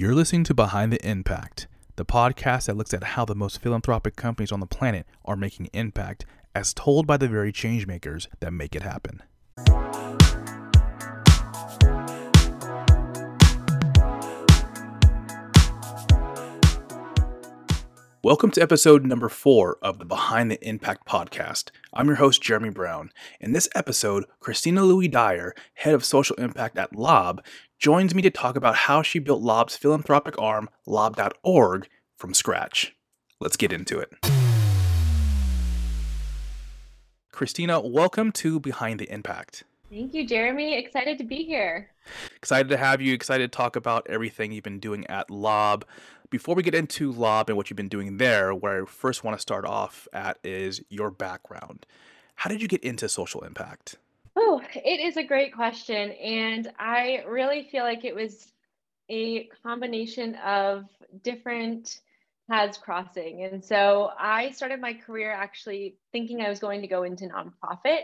You're listening to Behind the Impact, the podcast that looks at how the most philanthropic companies on the planet are making impact, as told by the very changemakers that make it happen. Welcome to episode number four of the Behind the Impact podcast. I'm your host, Jeremy Brown. In this episode, Christina Louis Dyer, head of social impact at Lob, joins me to talk about how she built Lob's philanthropic arm, lob.org, from scratch. Let's get into it. Christina, welcome to Behind the Impact. Thank you, Jeremy. Excited to be here. Excited to have you. Excited to talk about everything you've been doing at Lob. Before we get into Lob and what you've been doing there, where I first want to start off at is your background. How did you get into social impact? Oh, it is a great question. And I really feel like it was a combination of different paths crossing. And so I started my career actually thinking I was going to go into nonprofit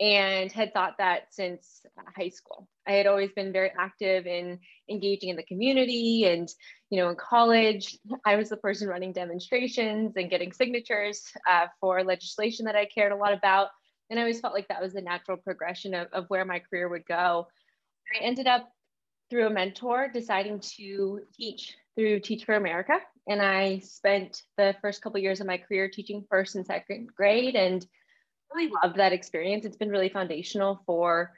and had thought that since high school. I had always been very active in engaging in the community and you know in college I was the person running demonstrations and getting signatures uh, for legislation that I cared a lot about and I always felt like that was the natural progression of, of where my career would go. I ended up through a mentor deciding to teach through Teach for America and I spent the first couple years of my career teaching first and second grade and really love that experience. It's been really foundational for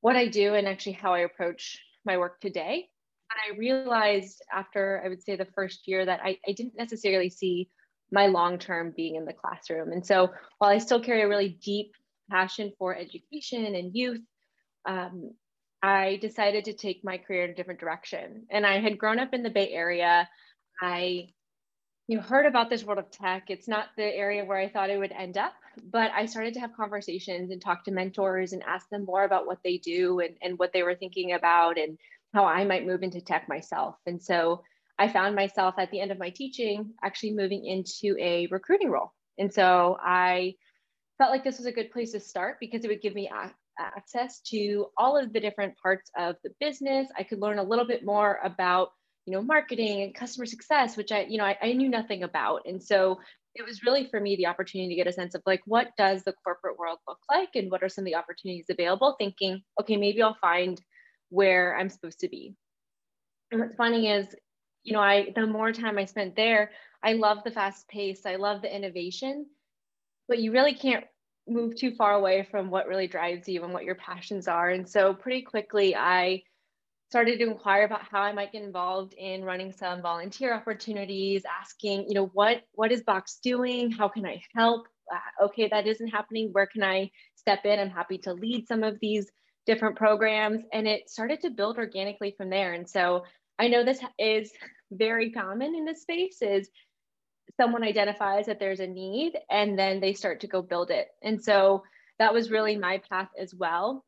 what I do and actually how I approach my work today. And I realized after I would say the first year that I, I didn't necessarily see my long term being in the classroom. And so while I still carry a really deep passion for education and youth, um, I decided to take my career in a different direction. And I had grown up in the Bay Area. I you heard about this world of tech. It's not the area where I thought it would end up, but I started to have conversations and talk to mentors and ask them more about what they do and, and what they were thinking about and how I might move into tech myself. And so I found myself at the end of my teaching actually moving into a recruiting role. And so I felt like this was a good place to start because it would give me a- access to all of the different parts of the business. I could learn a little bit more about you know, marketing and customer success, which I, you know, I, I knew nothing about. And so it was really for me the opportunity to get a sense of like, what does the corporate world look like and what are some of the opportunities available? Thinking, okay, maybe I'll find where I'm supposed to be. And what's funny is, you know, I the more time I spent there, I love the fast pace, I love the innovation, but you really can't move too far away from what really drives you and what your passions are. And so pretty quickly I started to inquire about how I might get involved in running some volunteer opportunities, asking, you know, what what is Box doing? How can I help? Uh, okay, that isn't happening. Where can I step in? I'm happy to lead some of these different programs, and it started to build organically from there. And so I know this is very common in this space. Is someone identifies that there's a need, and then they start to go build it. And so that was really my path as well.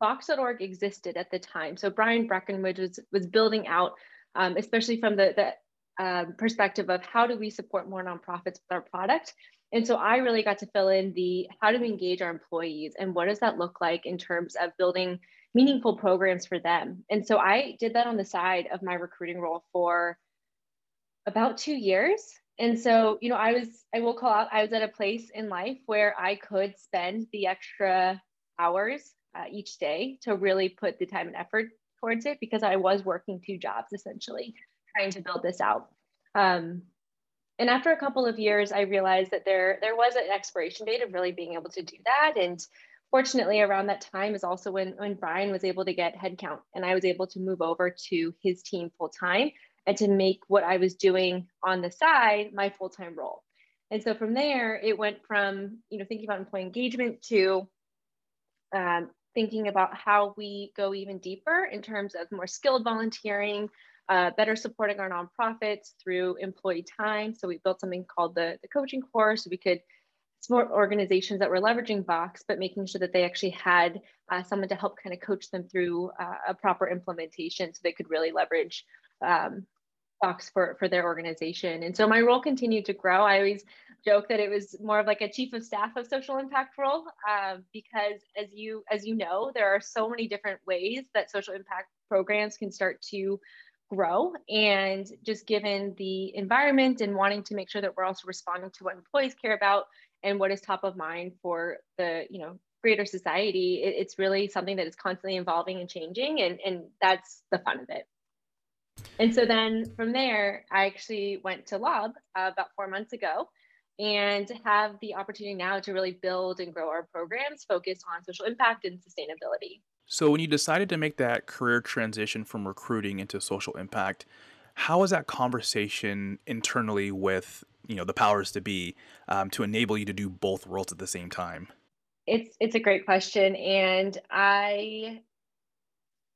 Box.org existed at the time. So Brian Breckenridge was, was building out, um, especially from the, the uh, perspective of how do we support more nonprofits with our product. And so I really got to fill in the how do we engage our employees and what does that look like in terms of building meaningful programs for them. And so I did that on the side of my recruiting role for about two years. And so, you know, I was, I will call out, I was at a place in life where I could spend the extra hours uh, each day to really put the time and effort towards it because I was working two jobs essentially trying to build this out. Um, and after a couple of years, I realized that there there was an expiration date of really being able to do that. And fortunately, around that time is also when when Brian was able to get headcount, and I was able to move over to his team full time and to make what I was doing on the side my full time role. And so from there, it went from you know thinking about employee engagement to um, thinking about how we go even deeper in terms of more skilled volunteering, uh, better supporting our nonprofits through employee time. So we built something called the, the coaching course. We could support organizations that were leveraging Box, but making sure that they actually had uh, someone to help kind of coach them through uh, a proper implementation so they could really leverage um, Box for, for their organization. And so my role continued to grow. I always joke that it was more of like a chief of staff of social impact role uh, because as you as you know there are so many different ways that social impact programs can start to grow. And just given the environment and wanting to make sure that we're also responding to what employees care about and what is top of mind for the, you know, greater society, it, it's really something that is constantly evolving and changing. And, and that's the fun of it. And so then from there, I actually went to Lob uh, about four months ago and have the opportunity now to really build and grow our programs focused on social impact and sustainability. So, when you decided to make that career transition from recruiting into social impact, how was that conversation internally with you know the powers to be um, to enable you to do both roles at the same time? It's it's a great question, and I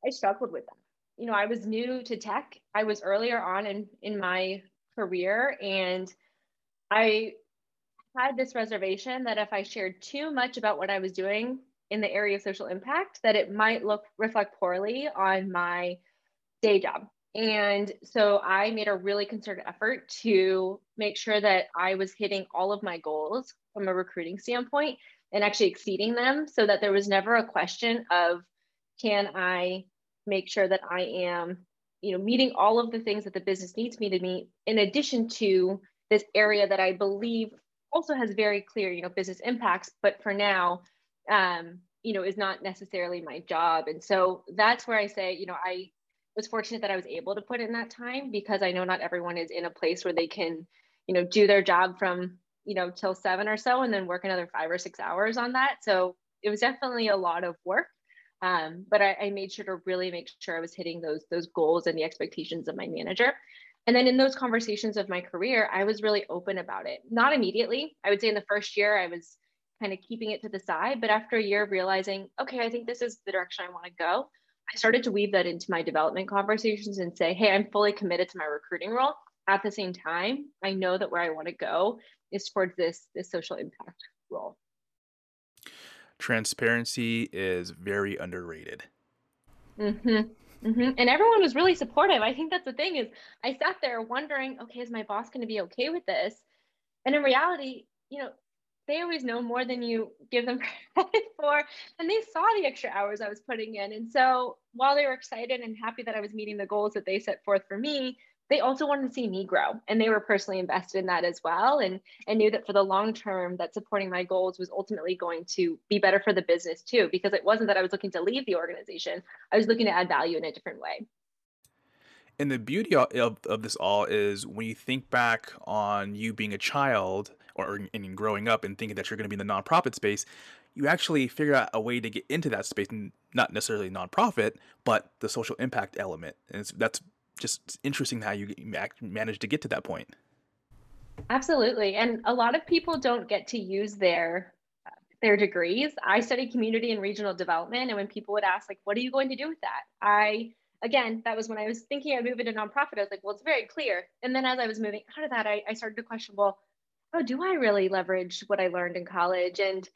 I struggled with that. You know, I was new to tech. I was earlier on in in my career, and I had this reservation that if I shared too much about what I was doing in the area of social impact, that it might look reflect poorly on my day job. And so I made a really concerted effort to make sure that I was hitting all of my goals from a recruiting standpoint and actually exceeding them so that there was never a question of can I make sure that I am you know meeting all of the things that the business needs me to meet in addition to this area that I believe also has very clear, you know, business impacts, but for now, um, you know, is not necessarily my job. And so that's where I say, you know, I was fortunate that I was able to put in that time because I know not everyone is in a place where they can, you know, do their job from, you know, till seven or so and then work another five or six hours on that. So it was definitely a lot of work. Um, but I, I made sure to really make sure I was hitting those those goals and the expectations of my manager. And then in those conversations of my career, I was really open about it. Not immediately. I would say in the first year, I was kind of keeping it to the side. But after a year of realizing, okay, I think this is the direction I want to go, I started to weave that into my development conversations and say, hey, I'm fully committed to my recruiting role. At the same time, I know that where I want to go is towards this, this social impact role. Transparency is very underrated. Mm-hmm. Mm-hmm. And everyone was really supportive. I think that's the thing is I sat there wondering, okay, is my boss going to be okay with this? And in reality, you know, they always know more than you give them credit for. And they saw the extra hours I was putting in. And so while they were excited and happy that I was meeting the goals that they set forth for me, they also wanted to see me grow and they were personally invested in that as well and and knew that for the long term that supporting my goals was ultimately going to be better for the business too because it wasn't that i was looking to leave the organization i was looking to add value in a different way. And the beauty of, of this all is when you think back on you being a child or in growing up and thinking that you're going to be in the nonprofit space you actually figure out a way to get into that space not necessarily nonprofit but the social impact element and that's just interesting how you managed to get to that point. Absolutely. And a lot of people don't get to use their uh, their degrees. I studied community and regional development and when people would ask like what are you going to do with that? I again, that was when I was thinking I'd move into nonprofit. I was like, well, it's very clear. And then as I was moving out of that, I, I started to question, well, how do I really leverage what I learned in college? And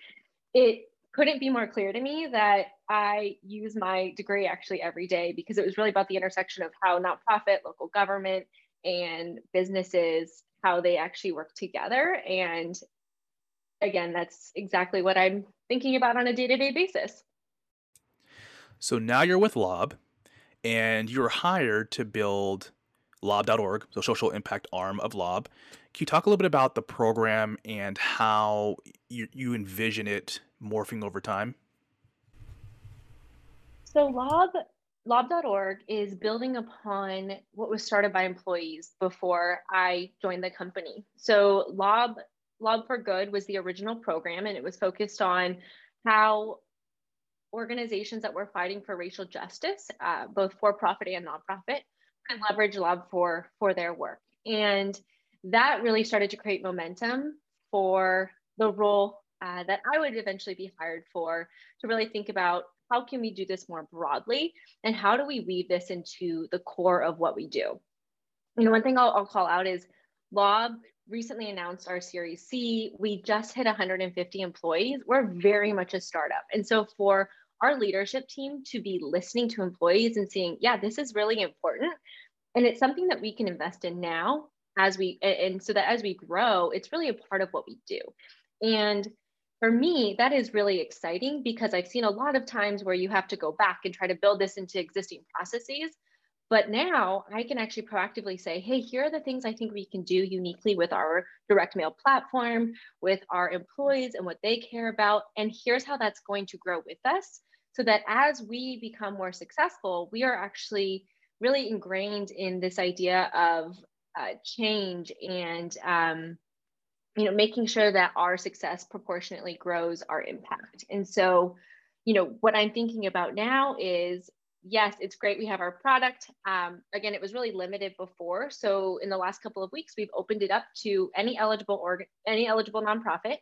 it couldn't be more clear to me that I use my degree actually every day because it was really about the intersection of how nonprofit, local government, and businesses how they actually work together. And again, that's exactly what I'm thinking about on a day to day basis. So now you're with Lob, and you're hired to build lob.org, the social impact arm of Lob. Can you talk a little bit about the program and how you, you envision it morphing over time? So Lob lob.org is building upon what was started by employees before I joined the company. So Lob Lob for Good was the original program and it was focused on how organizations that were fighting for racial justice, uh, both for profit and nonprofit, could leverage Lob for for their work. And that really started to create momentum for the role uh, that I would eventually be hired for to really think about how can we do this more broadly and how do we weave this into the core of what we do. You know, one thing I'll, I'll call out is Lob recently announced our Series C. We just hit 150 employees. We're very much a startup. And so for our leadership team to be listening to employees and seeing, yeah, this is really important. And it's something that we can invest in now as we, and so that as we grow, it's really a part of what we do. And for me, that is really exciting because I've seen a lot of times where you have to go back and try to build this into existing processes. But now I can actually proactively say, hey, here are the things I think we can do uniquely with our direct mail platform, with our employees and what they care about. And here's how that's going to grow with us so that as we become more successful, we are actually really ingrained in this idea of uh, change and um, you know making sure that our success proportionately grows our impact and so you know what i'm thinking about now is yes, it's great. We have our product. Um, again, it was really limited before. So in the last couple of weeks, we've opened it up to any eligible org, any eligible nonprofit,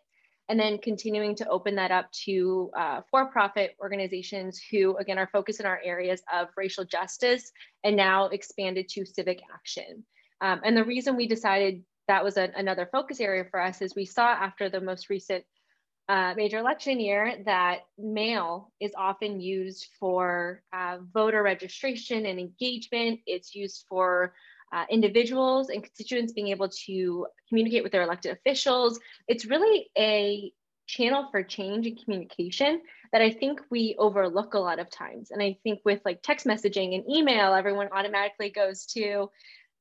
and then continuing to open that up to uh, for-profit organizations who, again, are focused in our areas of racial justice and now expanded to civic action. Um, and the reason we decided that was a, another focus area for us is we saw after the most recent uh, major election year that mail is often used for uh, voter registration and engagement. It's used for uh, individuals and constituents being able to communicate with their elected officials. It's really a channel for change and communication that I think we overlook a lot of times. And I think with like text messaging and email, everyone automatically goes to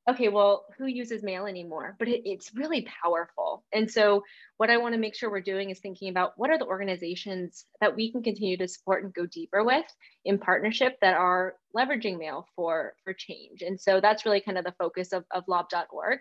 okay, well, who uses mail anymore? But it, it's really powerful. And so, what I want to make sure we're doing is thinking about what are the organizations that we can continue to support and go deeper with in partnership that are leveraging mail for, for change. And so, that's really kind of the focus of, of lob.org.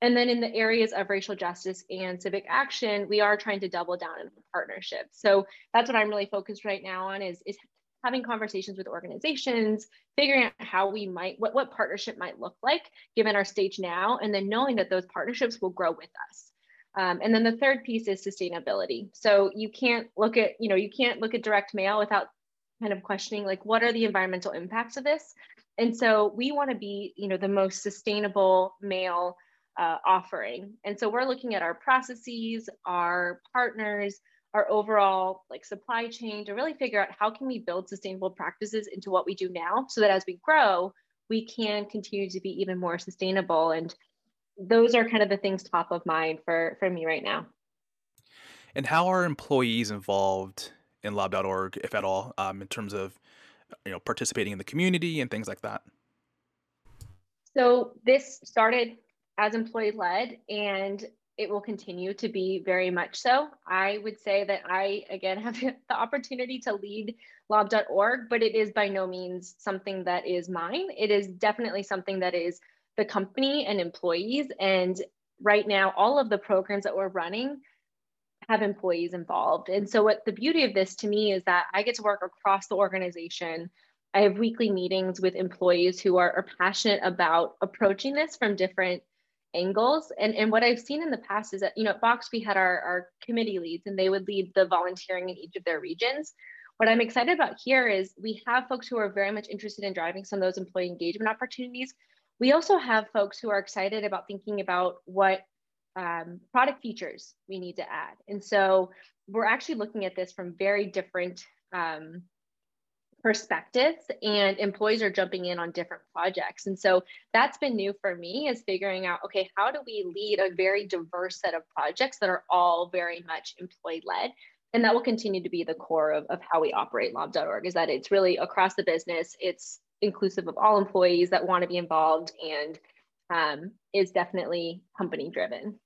And then in the areas of racial justice and civic action, we are trying to double down in partnership. So that's what I'm really focused right now on is, is having conversations with organizations, figuring out how we might, what, what partnership might look like given our stage now, and then knowing that those partnerships will grow with us. Um, and then the third piece is sustainability. So you can't look at, you know, you can't look at direct mail without kind of questioning like, what are the environmental impacts of this? And so we want to be, you know, the most sustainable mail uh, offering. And so we're looking at our processes, our partners, our overall like supply chain to really figure out how can we build sustainable practices into what we do now so that as we grow we can continue to be even more sustainable. And those are kind of the things top of mind for for me right now. And how are employees involved in lob.org if at all um, in terms of you know participating in the community and things like that? So this started as employee led and it will continue to be very much so. I would say that I, again, have the opportunity to lead lob.org, but it is by no means something that is mine. It is definitely something that is the company and employees. And right now, all of the programs that we're running have employees involved. And so, what the beauty of this to me is that I get to work across the organization. I have weekly meetings with employees who are, are passionate about approaching this from different angles. And, and what I've seen in the past is that, you know, at Box, we had our, our committee leads and they would lead the volunteering in each of their regions. What I'm excited about here is we have folks who are very much interested in driving some of those employee engagement opportunities. We also have folks who are excited about thinking about what um, product features we need to add. And so we're actually looking at this from very different um, perspectives and employees are jumping in on different projects. And so that's been new for me is figuring out, okay, how do we lead a very diverse set of projects that are all very much employee led? And that will continue to be the core of, of how we operate lob.org is that it's really across the business. It's inclusive of all employees that want to be involved and um, is definitely company driven.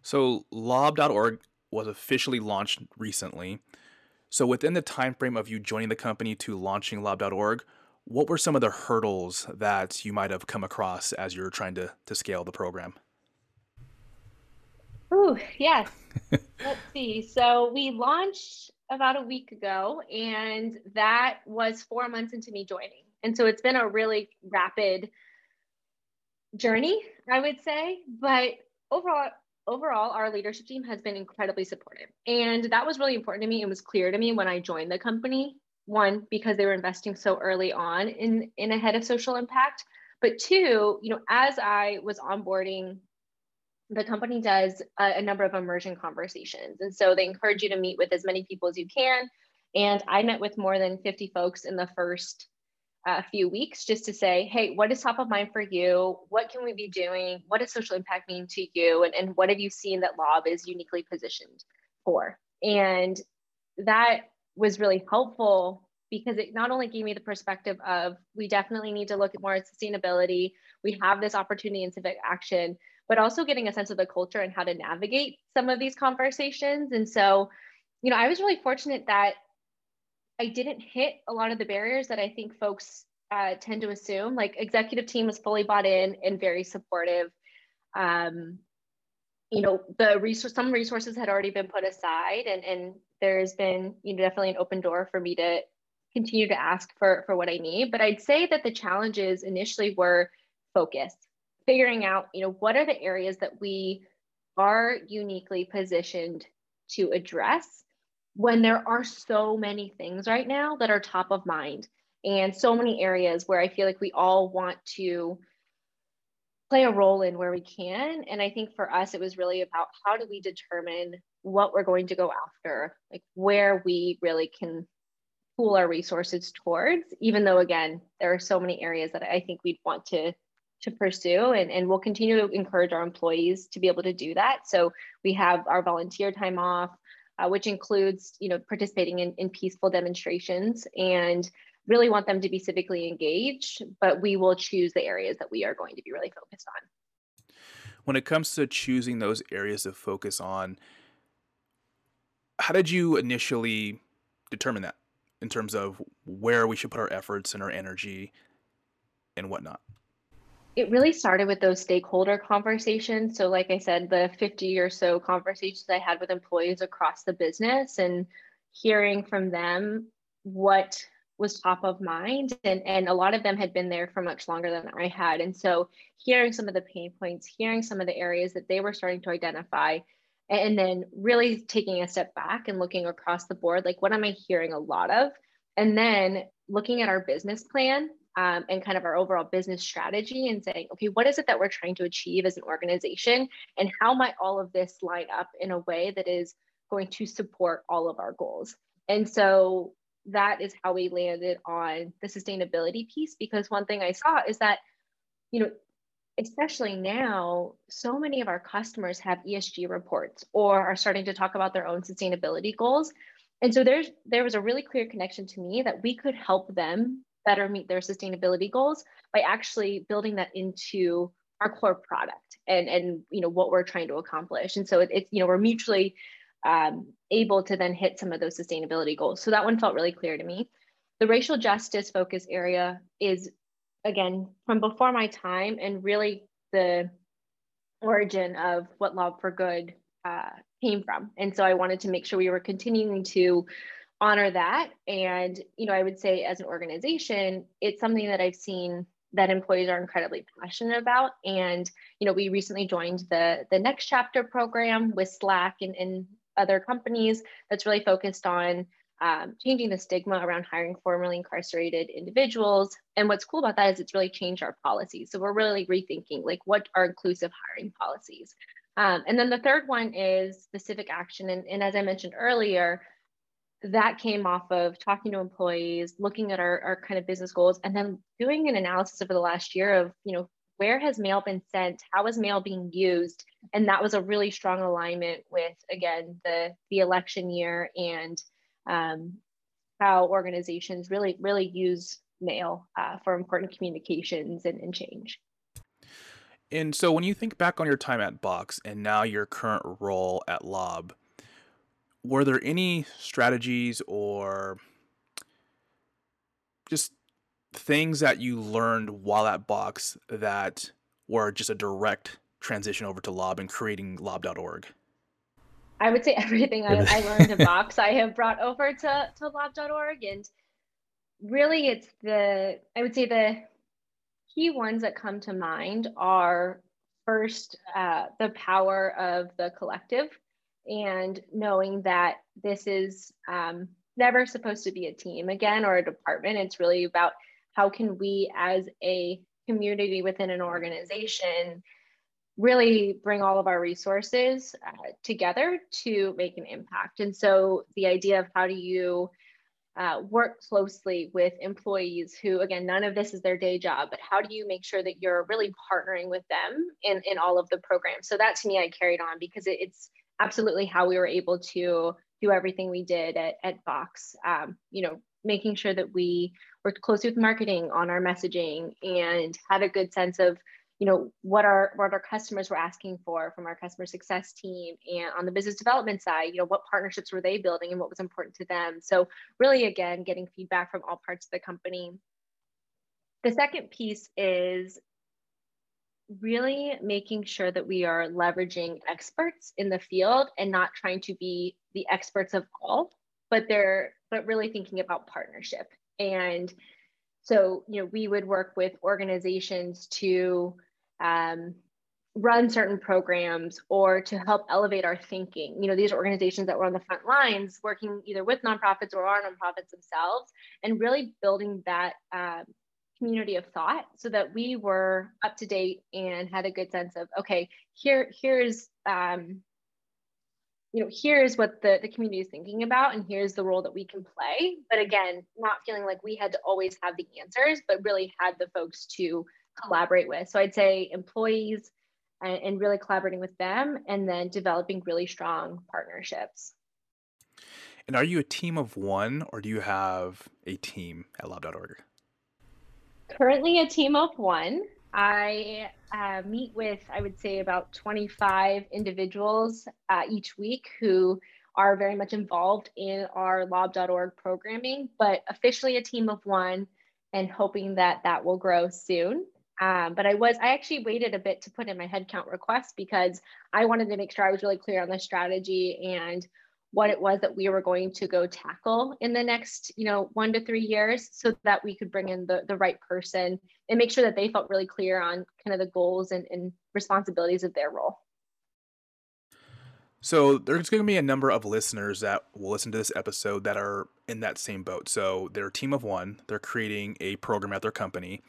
So lob.org was officially launched recently. So within the time frame of you joining the company to launching lob.org, what were some of the hurdles that you might have come across as you're trying to, to scale the program? Oh, yes. Let's see. So we launched about a week ago, and that was four months into me joining. And so it's been a really rapid journey, I would say. But overall, overall, our leadership team has been incredibly supportive. And that was really important to me. It was clear to me when I joined the company. One, because they were investing so early on in, in a head of social impact. But two, you know, as I was onboarding, the company does a, a number of immersion conversations. And so they encourage you to meet with as many people as you can. And I met with more than 50 folks in the first a few weeks just to say, hey, what is top of mind for you? What can we be doing? What does social impact mean to you? And, and what have you seen that Lob is uniquely positioned for? And that was really helpful because it not only gave me the perspective of we definitely need to look at more sustainability, we have this opportunity in civic action, but also getting a sense of the culture and how to navigate some of these conversations. And so, you know, I was really fortunate that I didn't hit a lot of the barriers that I think folks uh, tend to assume. Like executive team was fully bought in and very supportive. Um, you know, the resource, some resources had already been put aside, and and there's been you know definitely an open door for me to continue to ask for for what I need. But I'd say that the challenges initially were focus, figuring out you know what are the areas that we are uniquely positioned to address when there are so many things right now that are top of mind and so many areas where I feel like we all want to play a role in where we can. And I think for us, it was really about how do we determine what we're going to go after, like where we really can pool our resources towards, even though again, there are so many areas that I think we'd want to to pursue and, and we'll continue to encourage our employees to be able to do that. So we have our volunteer time off, uh, which includes, you know, participating in, in peaceful demonstrations and really want them to be civically engaged, but we will choose the areas that we are going to be really focused on. When it comes to choosing those areas to focus on, how did you initially determine that in terms of where we should put our efforts and our energy and whatnot? It really started with those stakeholder conversations. So, like I said, the 50 or so conversations I had with employees across the business and hearing from them what was top of mind. And, and a lot of them had been there for much longer than i had. And so hearing some of the pain points hearing some of the areas that they were starting to identify and then really taking a step back and looking across the board like what am i hearing a lot of? And then looking at our business plan um, and kind of our overall business strategy and saying okay what is it that we're trying to achieve as an organization and how might all of this line up in a way that is going to support all of our goals and so that is how we landed on the sustainability piece because one thing I saw is that, you know, especially now, so many of our customers have ESG reports or are starting to talk about their own sustainability goals. And so there's there was a really clear connection to me that we could help them better meet their sustainability goals by actually building that into our core product and and you know what we're trying to accomplish. And so it, it's you know we're mutually um, able to then hit some of those sustainability goals. So that one felt really clear to me. The racial justice focus area is, again, from before my time and really the origin of what Lob for Good uh, came from. And so I wanted to make sure we were continuing to honor that. And, you know, I would say as an organization, it's something that I've seen that employees are incredibly passionate about. And, you know, we recently joined the, the next chapter program with Slack and, and other companies that's really focused on um, changing the stigma around hiring formerly incarcerated individuals. And what's cool about that is it's really changed our policies. So we're really rethinking like what are inclusive hiring policies. Um, and then the third one is specific action. And, and as I mentioned earlier, that came off of talking to employees, looking at our, our kind of business goals, and then doing an analysis over the last year of, you know, where has mail been sent? How is mail being used? And that was a really strong alignment with again the the election year and um, how organizations really really use mail uh, for important communications and, and change. And so when you think back on your time at box and now your current role at lob were there any strategies or just things that you learned while at Box that were just a direct transition over to Lob and creating lob.org? I would say everything I, I learned at Box I have brought over to, to lob.org. And really, it's the, I would say the key ones that come to mind are first, uh, the power of the collective and knowing that this is um, never supposed to be a team again or a department. It's really about how can we as a community within an organization really bring all of our resources uh, together to make an impact and so the idea of how do you uh, work closely with employees who again none of this is their day job but how do you make sure that you're really partnering with them in, in all of the programs so that to me i carried on because it, it's absolutely how we were able to do everything we did at, at box um, you know making sure that we worked closely with marketing on our messaging and had a good sense of you know what our what our customers were asking for from our customer success team and on the business development side you know what partnerships were they building and what was important to them. So really again getting feedback from all parts of the company. The second piece is really making sure that we are leveraging experts in the field and not trying to be the experts of all but they're but really thinking about partnership and so you know we would work with organizations to um, run certain programs or to help elevate our thinking. You know, these organizations that were on the front lines working either with nonprofits or are nonprofits themselves and really building that um, community of thought so that we were up to date and had a good sense of, okay, here, here's, um, you know, here's what the, the community is thinking about and here's the role that we can play. But again, not feeling like we had to always have the answers, but really had the folks to collaborate with. So I'd say employees and, and really collaborating with them and then developing really strong partnerships. And are you a team of one or do you have a team at lob.org? Currently a team of one. I uh, meet with, I would say, about 25 individuals uh, each week who are very much involved in our lob.org programming, but officially a team of one and hoping that that will grow soon. Um, but I was, I actually waited a bit to put in my headcount request because I wanted to make sure I was really clear on the strategy and what it was that we were going to go tackle in the next, you know, one to three years so that we could bring in the, the right person and make sure that they felt really clear on kind of the goals and, and responsibilities of their role. So there's going to be a number of listeners that will listen to this episode that are in that same boat. So they're a team of one. They're creating a program at their company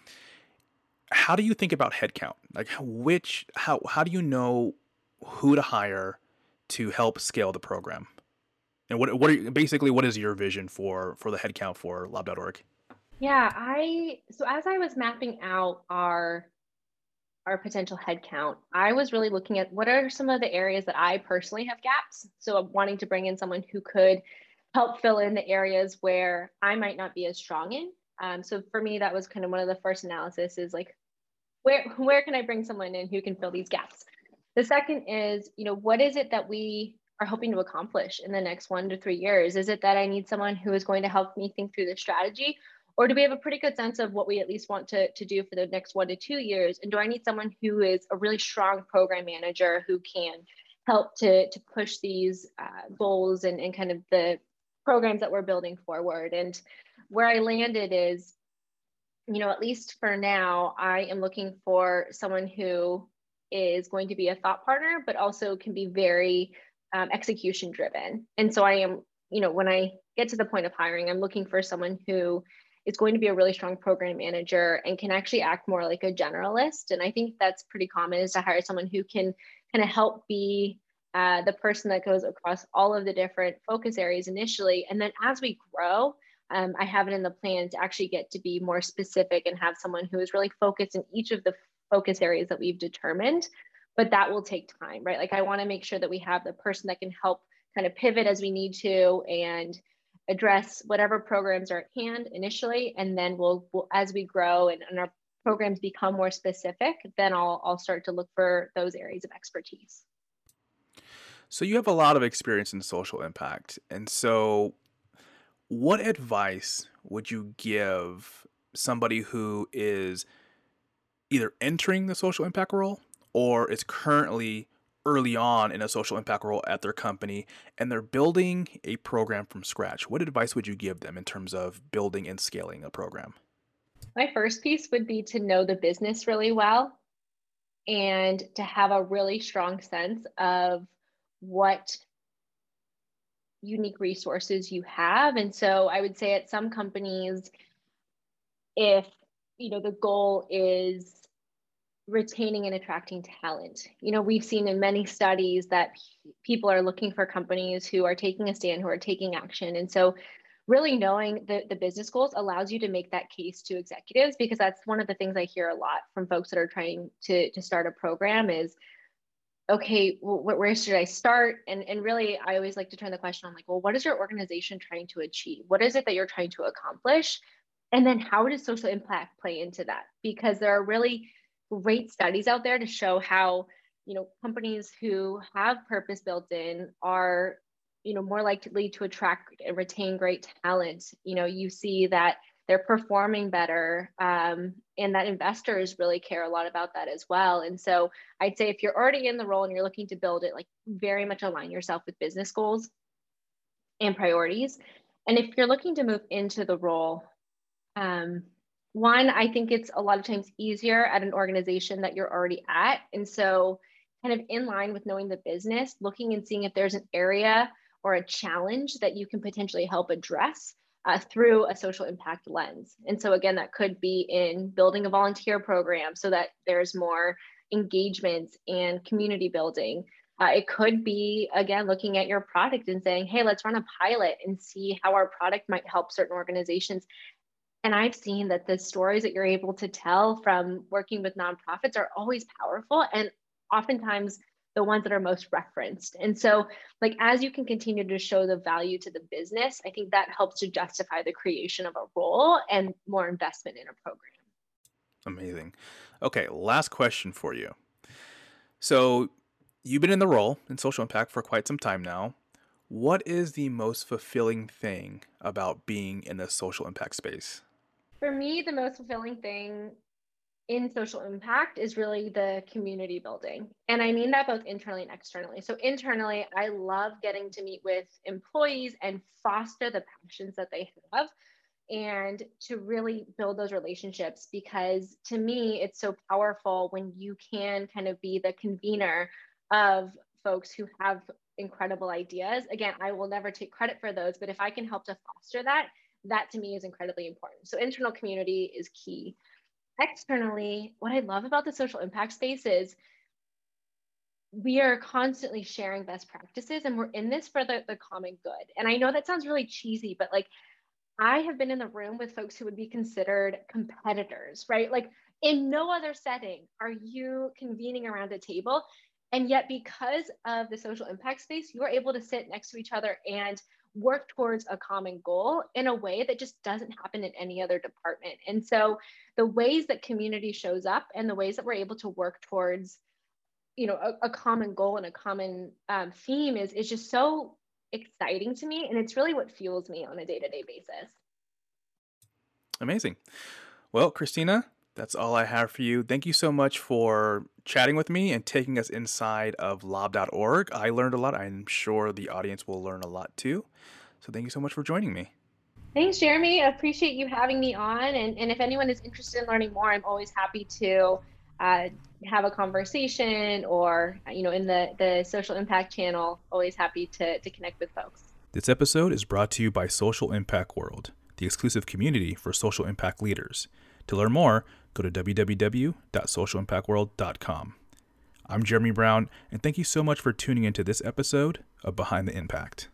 how do you think about headcount? Like which how how do you know who to hire to help scale the program? And what what are, basically what is your vision for for the headcount for lob.org? Yeah, I so as I was mapping out our our potential headcount, I was really looking at what are some of the areas that I personally have gaps. So I'm wanting to bring in someone who could help fill in the areas where I might not be as strong in. Um, so for me, that was kind of one of the first analysis is like, where where can I bring someone in who can fill these gaps? The second is, you know, what is it that we are hoping to accomplish in the next one to three years? Is it that I need someone who is going to help me think through the strategy? Or do we have a pretty good sense of what we at least want to, to do for the next one to two years? And do I need someone who is a really strong program manager who can help to, to push these uh, goals and, and kind of the programs that we're building forward? And where I landed is, you know, at least for now, I am looking for someone who is going to be a thought partner, but also can be very um, execution driven. And so I am, you know, when I get to the point of hiring, I'm looking for someone who is going to be a really strong program manager and can actually act more like a generalist. And I think that's pretty common is to hire someone who can kind of help be uh, the person that goes across all of the different focus areas initially. And then as we grow, um, I have it in the plan to actually get to be more specific and have someone who is really focused in each of the focus areas that we've determined. But that will take time, right? Like I want to make sure that we have the person that can help kind of pivot as we need to and address whatever programs are at hand initially. And then we'll, we'll as we grow and, and our programs become more specific, then I'll, I'll start to look for those areas of expertise. So you have a lot of experience in social impact. And so what advice would you give somebody who is either entering the social impact role or is currently early on in a social impact role at their company and they're building a program from scratch? What advice would you give them in terms of building and scaling a program? My first piece would be to know the business really well and to have a really strong sense of what unique resources you have. And so I would say at some companies, if you know the goal is retaining and attracting talent. You know, we've seen in many studies that people are looking for companies who are taking a stand, who are taking action. And so really knowing the, the business goals allows you to make that case to executives because that's one of the things I hear a lot from folks that are trying to, to start a program is okay, well, where should I start? And and really, I always like to turn the question on like, well, what is your organization trying to achieve? What is it that you're trying to accomplish? And then how does social impact play into that? Because there are really great studies out there to show how you know companies who have purpose built in are you know more likely to attract and retain great talent. You know you see that they're performing better um, and that investors really care a lot about that as well. And so i'd say if you're already in the role and you're looking to build it like very much align yourself with business goals and priorities. And if you're looking to move into the role um, one i think it's a lot of times easier at an organization that you're already at and so kind of in line with knowing the business looking and seeing if there's an area or a challenge that you can potentially help address uh, through a social impact lens. And so, again, that could be in building a volunteer program so that there's more engagement and community building. Uh, it could be, again, looking at your product and saying, hey, let's run a pilot and see how our product might help certain organizations. And I've seen that the stories that you're able to tell from working with nonprofits are always powerful and oftentimes the ones that are most referenced. And so, like, as you can continue to show the value to the business, I think that helps to justify the creation of a role and more investment in a program. Amazing. Okay, last question for you. So, you've been in the role in social impact for quite some time now. What is the most fulfilling thing about being in the social impact space? For me, the most fulfilling thing in social impact is really the community building. And I mean that both internally and externally. So, internally, I love getting to meet with employees and foster the passions that they have and to really build those relationships because to me, it's so powerful when you can kind of be the convener of folks who have incredible ideas. Again, I will never take credit for those, but if I can help to foster that, that to me is incredibly important. So, internal community is key externally, what I love about the social impact space is we are constantly sharing best practices and we're in this for the, the common good. And I know that sounds really cheesy, but like I have been in the room with folks who would be considered competitors, right? Like in no other setting are you convening around a table. And yet, because of the social impact space, you are able to sit next to each other and work towards a common goal in a way that just doesn't happen in any other department. And so the ways that community shows up and the ways that we're able to work towards you know a, a common goal and a common um, theme is is just so exciting to me. And it's really what fuels me on a day-to-day basis. Amazing. Well christina that's all i have for you thank you so much for chatting with me and taking us inside of lob.org i learned a lot i'm sure the audience will learn a lot too so thank you so much for joining me Thanks, Jeremy. I appreciate you having me on. And, and if anyone is interested in learning more, I'm always happy to uh, have a conversation or, you know, in the, the social impact channel, always happy to, to connect with folks. This episode is brought to you by Social Impact World, the exclusive community for social impact leaders. To learn more, go to www.socialimpactworld.com. I'm Jeremy Brown, and thank you so much for tuning into this episode of Behind the Impact.